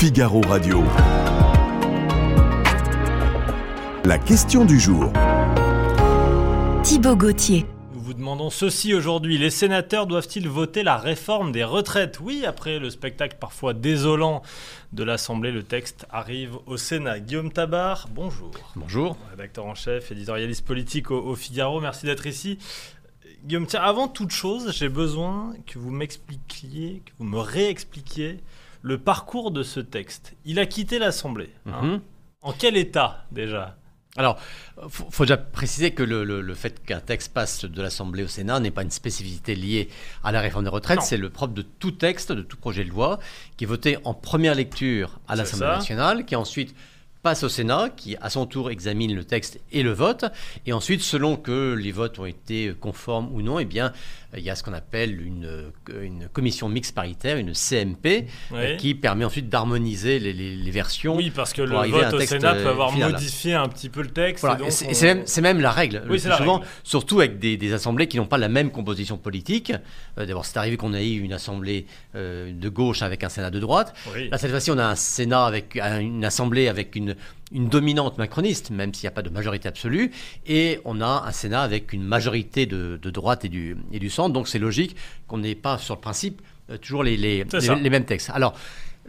Figaro Radio. La question du jour. Thibaut Gauthier. Nous vous demandons ceci aujourd'hui. Les sénateurs doivent-ils voter la réforme des retraites? Oui, après le spectacle parfois désolant de l'Assemblée, le texte arrive au Sénat. Guillaume Tabar, bonjour. Bonjour. Rédacteur en chef, éditorialiste politique au, au Figaro, merci d'être ici. Guillaume, tiens, avant toute chose, j'ai besoin que vous m'expliquiez, que vous me réexpliquiez le parcours de ce texte. Il a quitté l'Assemblée. hein. Mhm. En quel état déjà? Alors, faut, faut déjà préciser que le, le- le fait qu'un texte passe de l'Assemblée au Sénat n'est pas une spécificité liée à la réforme des retraites. C'est le propre de tout texte, de tout projet de loi, qui est voté en première lecture à l'Assemblée nationale, qui ensuite passe au Sénat, qui à son tour examine le texte et le vote. Et ensuite, selon que les votes ont été conformes ou non, eh bien, il y a ce qu'on appelle une, une commission mixte paritaire, une CMP, Oui. qui permet ensuite d'harmoniser les, les- les versions. Oui, parce que le vote au Sénat peut euh, avoir final. modifié un petit peu le texte. Voilà, c'est on- même, la règle. le Oui, la souvent, règle. surtout avec des, des assemblées qui n'ont pas la même composition politique. Euh, D'abord, c'est arrivé qu'on ait eu une assemblée euh, de gauche avec un Sénat de droite. Oui. Là, cette fois-ci, on a un Sénat avec un- une assemblée avec une, une dominante macroniste, même s'il n'y a pas de majorité absolue, et on a un Sénat avec une majorité de, de droite et du, et du centre. Donc, c'est logique qu'on n'ait pas, sur le principe, euh, toujours les, les, C'est ça. les- les mêmes textes. Alors.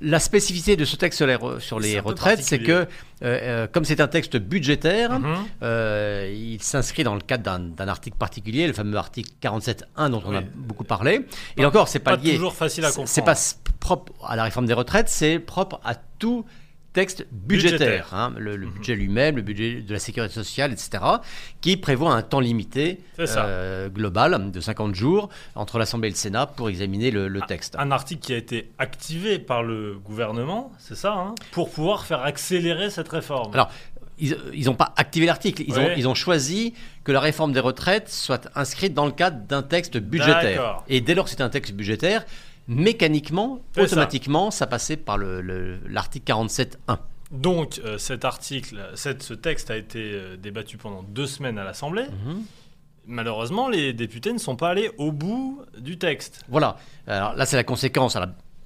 La spécificité de ce texte sur les, sur retraites, c'est que, euh, euh, comme c'est un texte budgétaire, Mhm. euh, il s'inscrit dans le cadre d'un- article particulier, le fameux article 47.1 dont on a beaucoup parlé. Et encore, c'est pas, Pas lié. toujours facile à comprendre. C'est pas propre à la réforme des retraites, c'est propre à tout texte budgétaire. Budgétaire. hein, le, le Mhm. budget lui-même, le budget de la sécurité sociale, etc., qui prévoit un temps limité C'est euh, global de 50 jours entre l'Assemblée et le Sénat pour examiner le, le texte. Un article qui a été activé par le gouvernement, c'est ça, hein, pour pouvoir faire accélérer cette réforme. Alors, ils n'ont pas activé l'article, ils, ont, ils ont choisi que la réforme des retraites soit inscrite dans le cadre d'un texte budgétaire. Et dès lors que c'était un texte budgétaire, mécaniquement, ça. automatiquement, ça. passait par le- le- l'article 47.1. Donc, euh, cet article, cette- ce texte a été euh, débattu pendant deux semaines à l'Assemblée. Mhm. Malheureusement, les députés ne sont pas allés au bout du texte. Voilà. Alors là, c'est la conséquence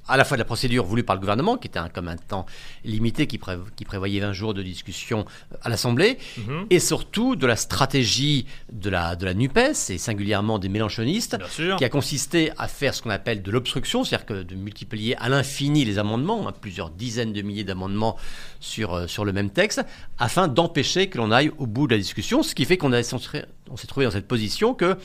à la fois de la procédure voulue par le gouvernement, qui était un, comme un temps limité, qui, pré- qui prévoyait 20 jours de discussion euh, à l'Assemblée, Mhm. et surtout de la stratégie de la, de la NUPES, et singulièrement des mélanchonistes, qui a consisté à faire ce qu'on appelle de l'obstruction, c'est-à-dire que de multiplier à l'infini les amendements, hein, plusieurs dizaines de milliers d'amendements sur, euh, sur le même texte, afin d'empêcher que l'on aille au bout de la discussion, ce qui fait qu'on s'est trouvé dans cette position que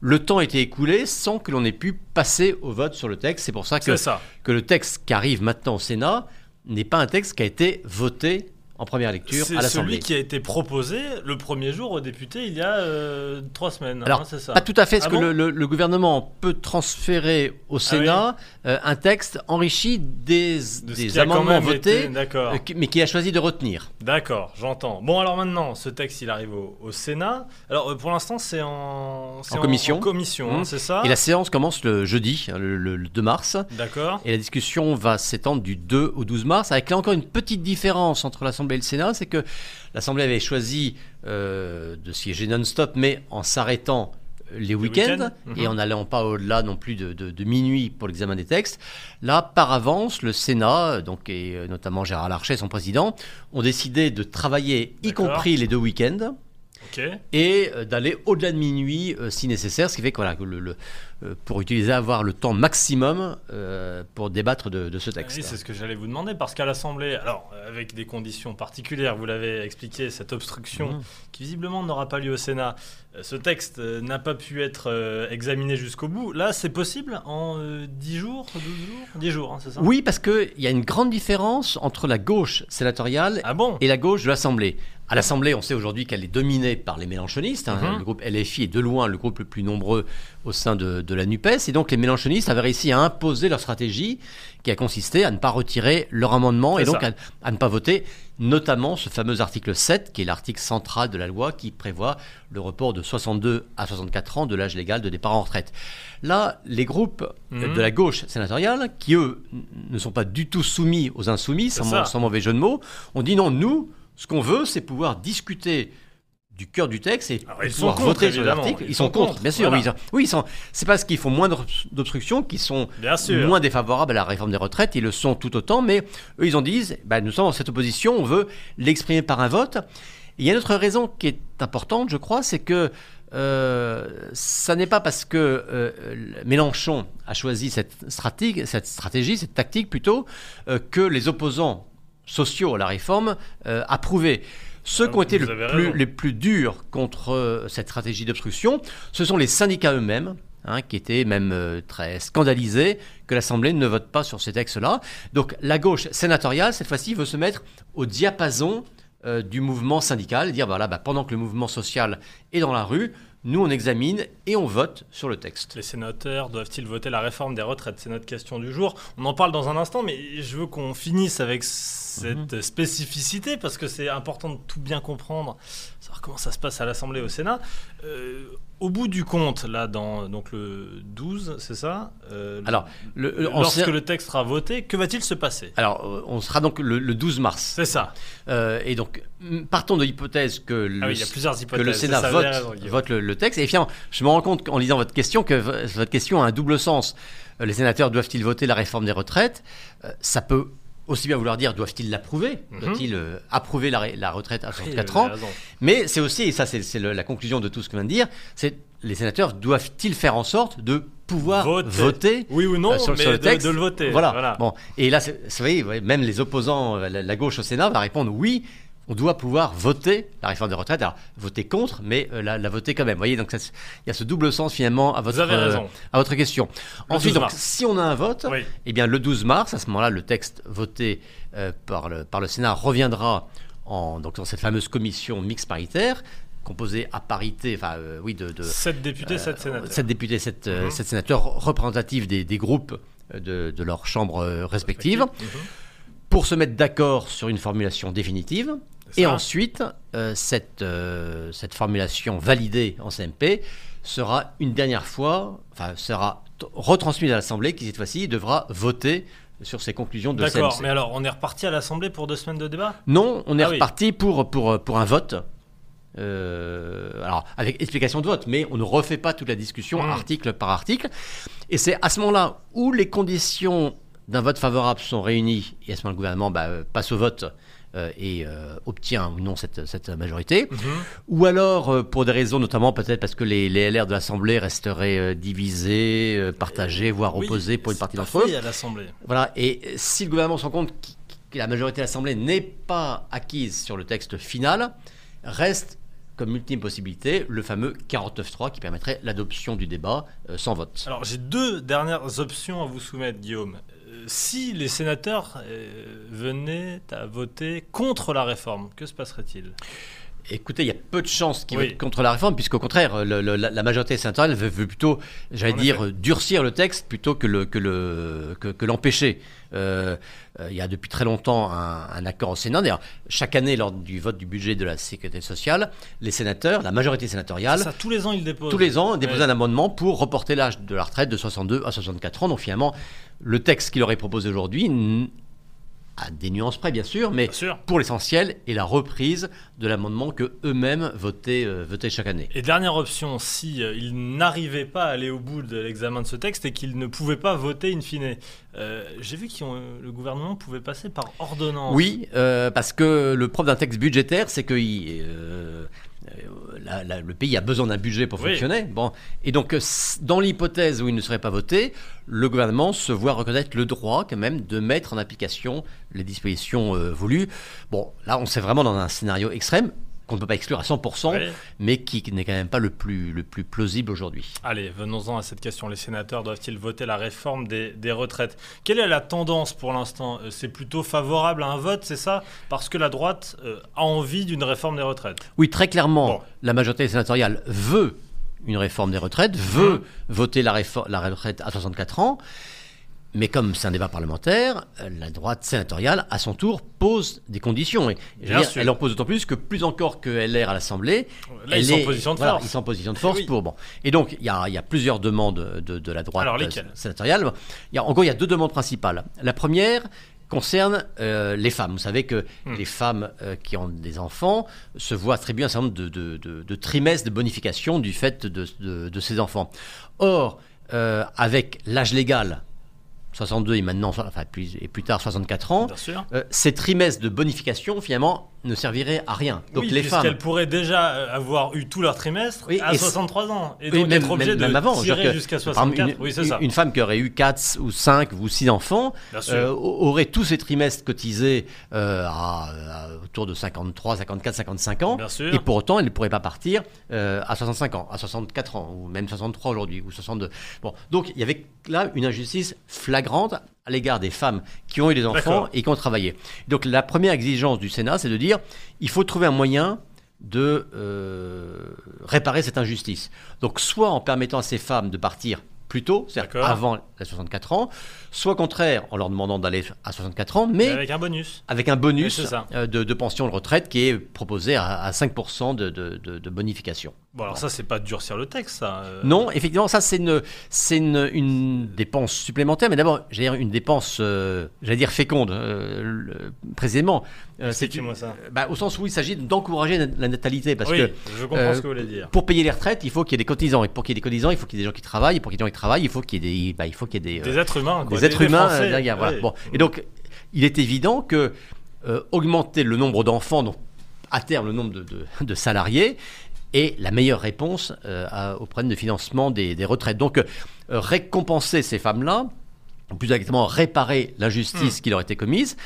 le temps était écoulé sans que l'on ait pu passer au vote sur le texte. C'est pour ça que, ça. que le texte qui arrive maintenant au Sénat n'est pas un texte qui a été voté en première lecture C'est à l'Assemblée. celui qui a été proposé le premier jour aux députés il y a euh, trois semaines. Alors, hein, c'est ça. Pas tout à fait, parce Ah que bon le, gouvernement peut transférer au Sénat euh, un texte enrichi des, De amendements votés, été- D'accord. euh, mais qui a choisi de retenir. D'accord, j'entends. Bon, alors maintenant, ce texte, il arrive au, au Sénat. Alors, pour l'instant, c'est en, c'est En commission. En, commission, hein, Mmh. c'est ça Et la séance commence le jeudi, hein, le, le- le 2 mars, D'accord. et la discussion va s'étendre du 2 au 12 mars, avec là encore une petite différence entre l'Assemblée et le Sénat, c'est que l'Assemblée avait choisi euh, de siéger non-stop, mais en s'arrêtant les week-ends et mhm. en n'allant pas au-delà non plus de, de- de minuit pour l'examen des textes. Là, par avance, le Sénat, donc, et euh, notamment Gérard Larcher, son président, ont décidé de travailler, y compris les deux week-ends, et euh, d'aller au-delà de minuit euh, si nécessaire, ce qui fait que, voilà, que le, le- euh, pour utiliser, avoir le temps maximum euh, pour débattre de, de ce texte. Oui, c'est ce que j'allais vous demander, parce qu'à l'Assemblée, alors, euh, avec des conditions particulières, vous l'avez expliqué, cette obstruction Mhm. qui visiblement n'aura pas lieu au Sénat, euh, ce texte euh, n'a pas pu être euh, examiné jusqu'au bout. Là, c'est possible en euh, 10 jours, 12 jours? 10 jours, hein, c'est ça? Oui, parce qu'il y a une grande différence entre la gauche sénatoriale Ah bon? et la gauche de l'Assemblée. À l'Assemblée, on sait aujourd'hui qu'elle est dominée par les mélanchonistes. hein. Mhm. Le groupe LFI est de loin le groupe le plus nombreux au sein de, de la NUPES. Et donc, les mélanchonistes avaient réussi à imposer leur stratégie qui a consisté à ne pas retirer leur amendement et donc à, à ne pas voter notamment ce fameux article 7, qui est l'article central de la loi qui prévoit le report de 62 à 64 ans de l'âge légal de départ en retraite. Là, les groupes Mhm. de la gauche sénatoriale, qui eux ne sont pas du tout soumis aux insoumis, sans, sans mauvais jeu de mots, ont dit non, nous, ce qu'on veut, c'est pouvoir discuter du cœur du texte et Alors, ils pouvoir sont contre, voter sur évidemment. l'article. Ils Ils, sont contre, contre, bien sûr. voilà. Oui, ils sont- oui, ils sont. C'est parce qu'ils font moins d'obs- d'obstructions, qu'ils sont moins défavorables à la réforme des retraites. Ils le sont tout autant, mais eux, ils en disent bah, nous sommes dans cette opposition, on veut l'exprimer par un vote. Et il y a une autre raison qui est importante, je crois, c'est que euh, ça n'est pas parce que euh, Mélenchon a choisi cette stratégie, cette, stratégie, cette tactique plutôt, euh, que les opposants sociaux à la réforme euh, approuvaient. Ceux Ah, qui ont été le plus, les plus durs contre euh, cette stratégie d'obstruction, ce sont les syndicats eux-mêmes, hein, qui étaient même euh, très scandalisés que l'Assemblée ne vote pas sur ces textes-là. Donc la gauche sénatoriale, cette fois-ci, veut se mettre au diapason euh, du mouvement syndical, et dire voilà, bah, pendant que le mouvement social est dans la rue, nous on examine et on vote sur le texte. Les sénateurs doivent-ils voter la réforme des retraites? C'est notre question du jour. On en parle dans un instant, mais je veux qu'on finisse avec cette Mhm. spécificité parce que c'est important de tout bien comprendre, savoir comment ça se passe à l'Assemblée et au Sénat. Euh, au bout du compte, là, dans donc le 12, c'est ça? Euh, Alors, le- le- en lorsque le texte sera voté, que va-t-il se passer? Alors euh, on sera donc le, le 12 mars. C'est ça. Euh, et donc, partons de l'hypothèse que le, Ah oui, que le Sénat ça, vote, raison, vote le, le texte. Et finalement, je me rends compte en lisant votre question que votre question a un double sens. Euh, Les sénateurs doivent-ils voter la réforme des retraites? Euh, Ça peut aussi bien vouloir dire doivent-ils l'approuver? Mhm. Doivent-ils euh, approuver la, la retraite à Oui, 64 vous ans. Mais c'est aussi, et ça c'est la conclusion de tout ce que je viens de dire, c'est les sénateurs doivent-ils faire en sorte de pouvoir Voter. voter Oui ou non, euh, sur, mais sur le de- texte? de, le voter. Voilà. Bon. Et là, vous voyez, même les opposants, la, la gauche au Sénat va répondre oui. On doit pouvoir voter la réforme des retraites. Alors, voter contre, mais euh, la, la voter quand même. Vous voyez, donc il y a ce double sens finalement à votre, Vous avez euh, raison. à votre question. Le Ensuite, 12 donc, si on a un vote, Oui. eh bien, le 12 mars, à ce moment-là, le texte voté euh, par, le, par le Sénat reviendra en, donc, dans cette fameuse commission mixte paritaire, composée à parité, enfin, euh, oui, de, de, 7 députés, 7 sénateurs. 7 députés, 7, Mhm. sénateurs représentatifs des, des groupes de, de leurs chambres respectives, Mhm. pour se mettre d'accord sur une formulation définitive. Et ça. ensuite, euh, cette, euh, cette formulation validée en CMP sera une dernière fois, enfin, sera retransmise à l'Assemblée qui, cette fois-ci, devra voter sur ces conclusions de D'accord, mais alors on est reparti à l'Assemblée pour deux semaines de débat? Non, on est Ah oui. reparti pour, pour, pour un vote. Euh, alors, avec explication de vote, mais on ne refait pas toute la discussion Mm. article par article. Et c'est à ce moment-là où les conditions d'un vote favorable sont réunies, et à ce moment le gouvernement bah, passe au vote et euh, obtient ou non cette, cette majorité. Ou alors, euh, pour des raisons notamment peut-être parce que les, les LR de l'Assemblée resteraient euh, divisés, euh, partagés, voire Oui, opposés pour une partie d'entre eux. à l'Assemblée. Voilà, et si le gouvernement se rend compte qu- que la majorité de l'Assemblée n'est pas acquise sur le texte final, reste comme ultime possibilité le fameux 49.3 qui permettrait l'adoption du débat euh, sans vote. Alors j'ai deux dernières options à vous soumettre, Guillaume. Si les sénateurs euh, venaient à voter contre la réforme, que se passerait-il? Écoutez, il y a peu de chances qu'ils Oui. votent contre la réforme, puisqu'au contraire, le- le- la, la majorité sénatoriale veut, veut plutôt, j'allais dire, effet. durcir le texte plutôt que le que le que, que l'empêcher. Euh, euh, il y a depuis très longtemps un, un accord au Sénat. D'ailleurs, chaque année, lors du vote du budget de la sécurité sociale, les sénateurs, la majorité sénatoriale, Ça, tous les ans, ils déposent. tous les ans, déposer Ouais. un amendement pour reporter l'âge de la retraite de 62 à 64 ans. Donc finalement, le texte qu'il aurait proposé aujourd'hui, à des nuances près bien sûr, mais Bien sûr. pour l'essentiel, est la reprise de l'amendement que eux-mêmes votaient, euh, votaient chaque année. Et dernière option, si euh, ils n'arrivaient pas à aller au bout de l'examen de ce texte et qu'ils ne pouvaient pas voter in fine, euh, j'ai vu que le gouvernement pouvait passer par ordonnance. Oui, parce que le propre d'un texte budgétaire, c'est que la- la- le pays a besoin d'un budget pour Oui. fonctionner. Bon, et donc, euh, dans l'hypothèse où il ne serait pas voté, le gouvernement se voit reconnaître le droit, quand même, de mettre en application les dispositions euh, voulues. Bon, là, on s'est vraiment dans un scénario extrême qu'on ne peut pas exclure à 100%, Oui. mais qui n'est quand même pas le plus, le plus plausible aujourd'hui. Allez, venons-en à cette question. Les sénateurs doivent-ils voter la réforme des, des retraites? Quelle est la tendance pour l'instant? Euh, C'est plutôt favorable à un vote, c'est ça? Parce que la droite euh, a envie d'une réforme des retraites. Oui, très clairement, Bon. la majorité sénatoriale veut une réforme des retraites, veut Mhm. voter la, la retraite à 64 ans, mais comme c'est un débat parlementaire, la droite sénatoriale, à son tour, pose des conditions. Et, je veux Bien dire, sûr. elle en pose d'autant plus que plus encore que LR à l'Assemblée, Là, elle ils sont en position de voilà, force. Ils sont en position de force Oui. pour bon. Et donc il y a, il y a plusieurs demandes de, de la droite Alors, sénatoriale. Y a, en gros, il y a deux demandes principales. La première concerne euh, les femmes. Vous savez que Hmm. les femmes euh, qui ont des enfants se voient attribuer un certain nombre de, de- de- de trimestres de bonification du fait de ces enfants. Or, euh, avec l'âge légal, 62 et maintenant, enfin, plus, et plus tard 64 ans, Bien sûr. euh, ces trimestres de bonification, finalement, ne serviraient à rien. Donc oui, les femmes... puisqu'elles pourraient déjà euh, avoir eu tout leur trimestre Oui, à et 63 ans. Et Oui, donc même, être obligé même- de même avant. tirer jusqu'à par exemple, 64. Une, oui, c'est ça. une femme qui aurait eu 4 ou 5 ou 6 enfants euh, aurait tous ses trimestres cotisés euh, à, à autour de 53, 54, 55 ans. Bien sûr. Et pour autant, elle ne pourrait pas partir euh, à 65 ans, à 64 ans, ou même 63 aujourd'hui, ou 62. Bon, donc il y avait là une injustice flagrante à l'égard des femmes qui ont eu des enfants et qui ont travaillé. Donc la première exigence du Sénat, c'est de dire il faut trouver un moyen de euh, réparer cette injustice. Donc soit en permettant à ces femmes de partir plus tôt, c'est-à-dire avant les 64 ans, soit au contraire en leur demandant d'aller à 64 ans, mais Avec un bonus. avec un bonus euh, de, de pension de retraite qui est proposé à, à 5% de, de- de- de bonification. Bon, alors ça, c'est pas durcir le texte, ça. euh. Non, effectivement, ça c'est une, c'est une, une dépense supplémentaire, mais d'abord, j'allais dire une dépense, euh, j'allais dire féconde, euh, précisément. Euh, c'est Expliquez-moi ça. bah, au sens où il s'agit d'encourager la, natalité, parce oui, que je comprends ce que vous voulez dire. pour payer les retraites, il faut qu'il y ait des cotisants, et pour qu'il y ait des cotisants, il faut qu'il y ait des gens qui travaillent, et pour qu'il y ait des gens qui travaillent, il faut qu'il y ait des, bah, il faut qu'il y ait des, Des êtres humains, quoi. des êtres humains derrière. Voilà. Oui. Bon. Et donc, il est évident que augmenter le nombre d'enfants, donc à terme le nombre de, de- de salariés, est la meilleure réponse euh, à- au problème de financement des, des retraites. Donc, euh, récompenser ces femmes-là, ou plus exactement réparer Hmm. l'injustice qui leur a été commise,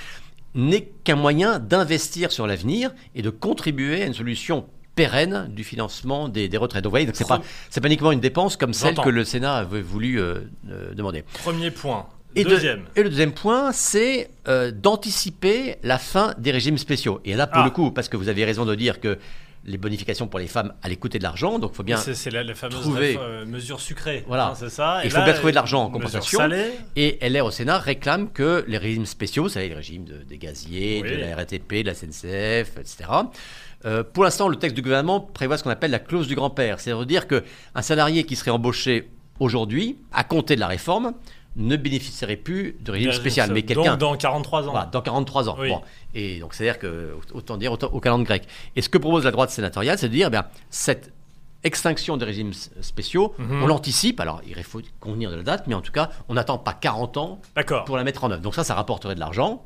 n'est qu'un moyen d'investir sur l'avenir et de contribuer à une solution pérenne du financement des, des retraites. Donc, vous voyez, donc c'est pas, uniquement une dépense comme celle que le Sénat avait voulu euh, euh, demander. Premier point. Et, de- Deuxième. et le deuxième point, c'est euh, d'anticiper la fin des régimes spéciaux. Et là, pour Ah. le coup, parce que vous avez raison de dire que les bonifications pour les femmes allaient coûter de l'argent, donc il faut bien. C'est c'est la, la fameuse trouver- euh, mesure sucrée. Voilà. hein, c'est ça. Il Et faut là, bien trouver de l'argent en compensation. salée. Et LR au Sénat réclame que les régimes spéciaux, vous savez, les régimes de- des gaziers, Oui. de la RATP, de la SNCF, etc. euh, pour l'instant, le texte du gouvernement prévoit ce qu'on appelle la clause du grand-père. C'est-à-dire dire qu'un salarié qui serait embauché aujourd'hui, à compter de la réforme, ne bénéficierait plus de régime spécial. Mais quelqu'un dans 43 ans. Voilà, dans 43 ans. Oui. Bon. Et donc, c'est-à-dire que, autant dire, autant- au calendrier grec. Et ce que propose la droite sénatoriale, c'est de dire, eh bien, cette extinction des régimes spéciaux, Mhm. on l'anticipe. Alors, il faut convenir de la date, mais en tout cas, on n'attend pas 40 ans pour la mettre en œuvre. Donc ça, ça rapporterait de l'argent.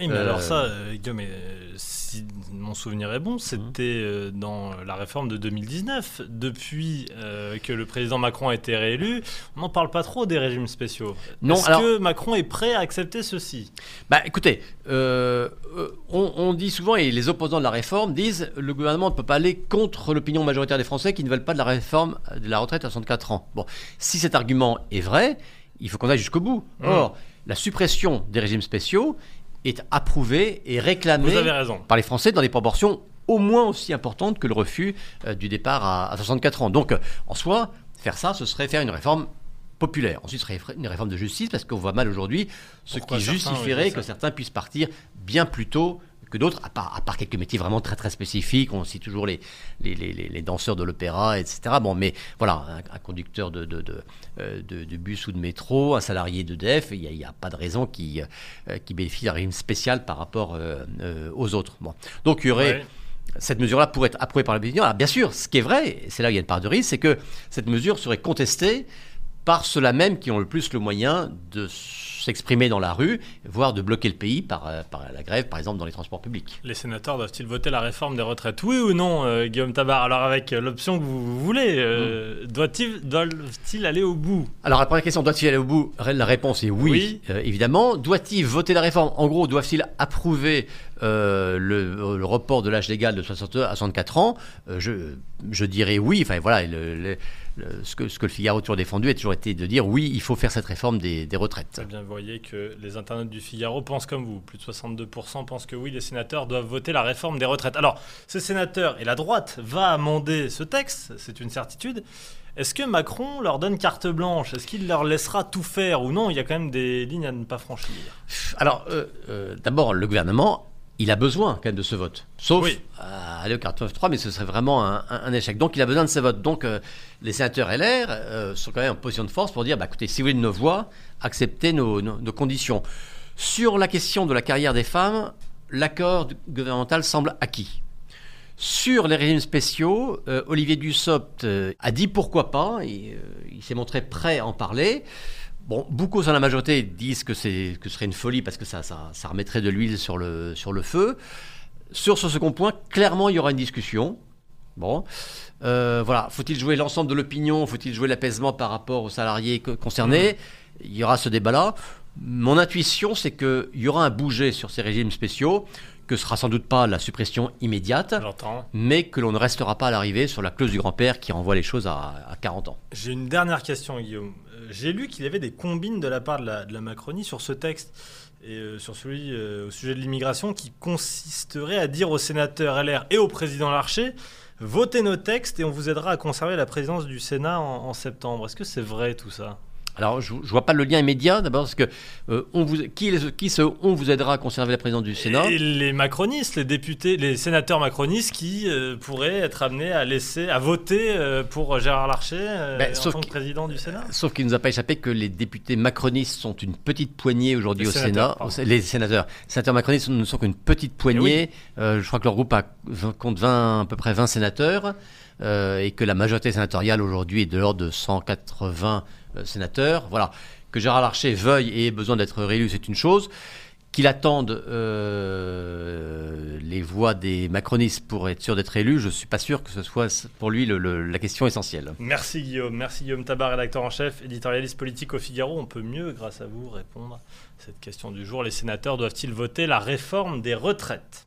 Oui, mais Euh, alors ça, euh, Guillaume, euh, si mon souvenir est bon, c'était euh, dans la réforme de 2019. Depuis euh, que le président Macron a été réélu, on n'en parle pas trop des régimes spéciaux. Non, Est-ce alors- que Macron est prêt à accepter ceci? Bah, écoutez, euh, euh, on, on dit souvent, et les opposants de la réforme disent, le gouvernement ne peut pas aller contre l'opinion majoritaire des Français qui ne veulent pas de la réforme de la retraite à 64 ans. Bon, si cet argument est vrai, il faut qu'on aille jusqu'au bout. Mm. Or, la suppression des régimes spéciaux est approuvée et raison. par les Français dans des proportions au moins aussi importantes que le refus euh, du départ à, à 64 ans. Donc, euh, en soi, faire ça, ce serait faire une réforme populaire. Ensuite, ce serait une réforme de justice, parce qu'on voit mal aujourd'hui ce Pourquoi qui justifierait que certains puissent partir bien plus tôt que d'autres, à part, à part quelques métiers vraiment très très spécifiques. On cite toujours les, les, les- danseurs de l'opéra, etc. Bon, mais voilà, un, un conducteur de, de, de, euh, de- de bus ou de métro, un salarié d'EDF, il n'y a, pas de raison qui, euh, qui bénéficie d'un régime spécial par rapport euh, euh, aux autres. Bon. Donc il y aurait Ouais. cette mesure-là pourrait être approuvée par l'opinion. Alors bien sûr, ce qui est vrai, c'est là où il y a une part de risque, c'est que cette mesure serait contestée par ceux-là même qui ont le plus le moyen de s'exprimer dans la rue, voire de bloquer le pays par, euh, par la grève, par exemple dans les transports publics. Les sénateurs doivent-ils voter la réforme des retraites? Oui ou non, euh, Guillaume Tabar? Alors avec euh, l'option que vous voulez, euh, doit-il- doivent-ils aller au bout? Alors la première question, doit-il aller au bout? La réponse est oui, Oui. euh, évidemment. Doit-il voter la réforme? En gros, doivent-ils approuver euh, le, le report de l'âge légal de 62 à 64 ans? Euh, je, je dirais oui. Enfin voilà, le- le- le- ce, que, ce que le Figaro a toujours défendu a toujours été de dire oui, il faut faire cette réforme des, des retraites. Eh bien, voyez que les internautes du Figaro pensent comme vous. Plus de 62% pensent que oui, les sénateurs doivent voter la réforme des retraites. Alors, ces sénateurs et la droite va amender ce texte, c'est une certitude. Est-ce que Macron leur donne carte blanche? Est-ce qu'il leur laissera tout faire ou non? Il y a quand même des lignes à ne pas franchir. Alors, euh, euh, d'abord, le gouvernement, il a besoin quand même de ce vote. Sauf Oui. à aller au 49.3, mais ce serait vraiment un, un- un échec. Donc, il a besoin de ce vote. Donc, euh, les sénateurs LR euh, sont quand même en position de force pour dire, bah, écoutez, si vous voulez nos voix, acceptez nos, nos- nos conditions. Sur la question de la carrière des femmes, l'accord gouvernemental semble acquis. Sur les régimes spéciaux, euh, Olivier Dussopt a dit pourquoi pas, et, il s'est montré prêt à en parler. Bon, beaucoup dans la majorité disent que, c'est, que ce serait une folie parce que ça, ça, ça remettrait de l'huile sur le, sur le feu. Sur ce second point, clairement, il y aura une discussion. Bon, euh, voilà, faut-il jouer l'ensemble de l'opinion? Faut-il jouer l'apaisement par rapport aux salariés co- concernés Il y aura ce débat-là. Mon intuition, c'est qu'il y aura un bouger sur ces régimes spéciaux, que ce sera sans doute pas la suppression immédiate, mais que l'on ne restera pas à l'arrivée sur la clause du grand-père qui renvoie les choses à, à 40 ans. J'ai une dernière question, Guillaume. Euh, J'ai lu qu'il y avait des combines de la part de la, de la Macronie sur ce texte et euh, sur celui euh, au sujet de l'immigration qui consisterait à dire aux sénateurs LR et au président Larcher votez nos textes et on vous aidera à conserver la présidence du Sénat en, en septembre. Est-ce que c'est vrai tout ça? Alors, je, je vois pas le lien immédiat, d'abord parce que euh, on vous, qui, qui ce on vous aidera à conserver la présidence du Sénat? Et les macronistes, les députés, les sénateurs macronistes qui euh, pourraient être amenés à laisser, à voter euh, pour Gérard Larcher Ben, en sauf tant que président du Sénat? Sauf qu'il ne nous a pas échappé que les députés macronistes sont une petite poignée aujourd'hui au Sénat. pardon. Eh Les sénateurs. Les sénateurs macronistes ne sont qu'une petite poignée. Euh, je crois que leur groupe a, compte 20, à peu près 20 sénateurs. euh, et que la majorité sénatoriale aujourd'hui est de l'ordre de 180 euh, sénateurs. Voilà. Que Gérard Larcher veuille et ait besoin d'être réélu, c'est une chose. Qu'il attende euh, les voix des macronistes pour être sûr d'être élu, je ne suis pas sûr que ce soit pour lui la question essentielle. Merci Guillaume, merci Guillaume Tabar, rédacteur en chef, éditorialiste politique au Figaro. On peut mieux, grâce à vous, répondre à cette question du jour. Les sénateurs doivent-ils voter la réforme des retraites?